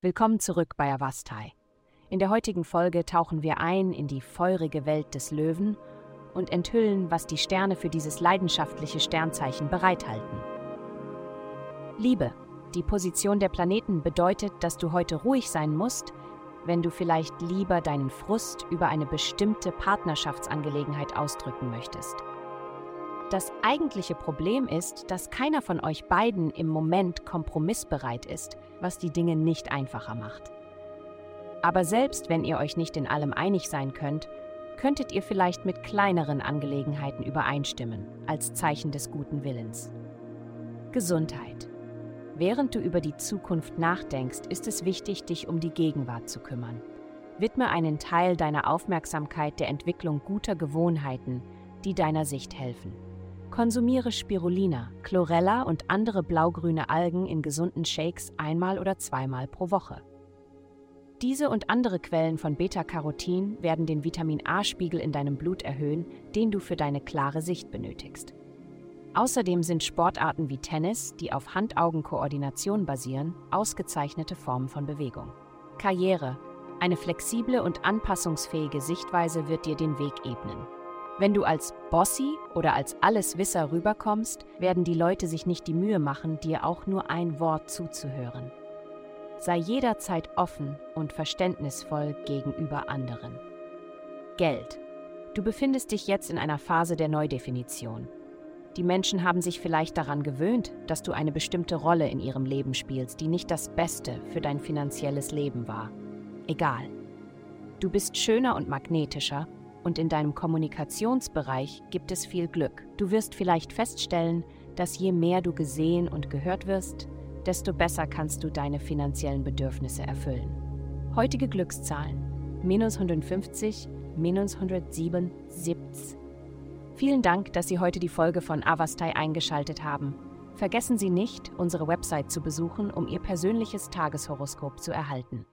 Willkommen zurück bei Avastai. In der heutigen Folge tauchen wir ein in die feurige Welt des Löwen und enthüllen, was die Sterne für dieses leidenschaftliche Sternzeichen bereithalten. Liebe. Die Position der Planeten bedeutet, dass du heute ruhig sein musst, wenn du vielleicht lieber deinen Frust über eine bestimmte Partnerschaftsangelegenheit ausdrücken möchtest. Das eigentliche Problem ist, dass keiner von euch beiden im Moment kompromissbereit ist, was die Dinge nicht einfacher macht. Aber selbst wenn ihr euch nicht in allem einig sein könnt, könntet ihr vielleicht mit kleineren Angelegenheiten übereinstimmen, als Zeichen des guten Willens. Gesundheit. Während du über die Zukunft nachdenkst, ist es wichtig, dich um die Gegenwart zu kümmern. Widme einen Teil deiner Aufmerksamkeit der Entwicklung guter Gewohnheiten, die deiner Sicht helfen. Konsumiere Spirulina, Chlorella und andere blaugrüne Algen in gesunden Shakes einmal oder zweimal pro Woche. Diese und andere Quellen von Beta-Carotin werden den Vitamin A-Spiegel in deinem Blut erhöhen, den du für deine klare Sicht benötigst. Außerdem sind Sportarten wie Tennis, die auf Hand-Augen-Koordination basieren, ausgezeichnete Formen von Bewegung. Karriere. Eine flexible und anpassungsfähige Sichtweise wird dir den Weg ebnen. Wenn du als Bossy oder als Alleswisser rüberkommst, werden die Leute sich nicht die Mühe machen, dir auch nur ein Wort zuzuhören. Sei jederzeit offen und verständnisvoll gegenüber anderen. Geld. Du befindest dich jetzt in einer Phase der Neudefinition. Die Menschen haben sich vielleicht daran gewöhnt, dass du eine bestimmte Rolle in ihrem Leben spielst, die nicht das Beste für dein finanzielles Leben war. Egal. Du bist schöner und magnetischer und in deinem Kommunikationsbereich gibt es viel Glück. Du wirst vielleicht feststellen, dass je mehr du gesehen und gehört wirst, desto besser kannst du deine finanziellen Bedürfnisse erfüllen. Heutige Glückszahlen: minus 150, minus 177. Vielen Dank, dass Sie heute die Folge von Avastai eingeschaltet haben. Vergessen Sie nicht, unsere Website zu besuchen, um Ihr persönliches Tageshoroskop zu erhalten.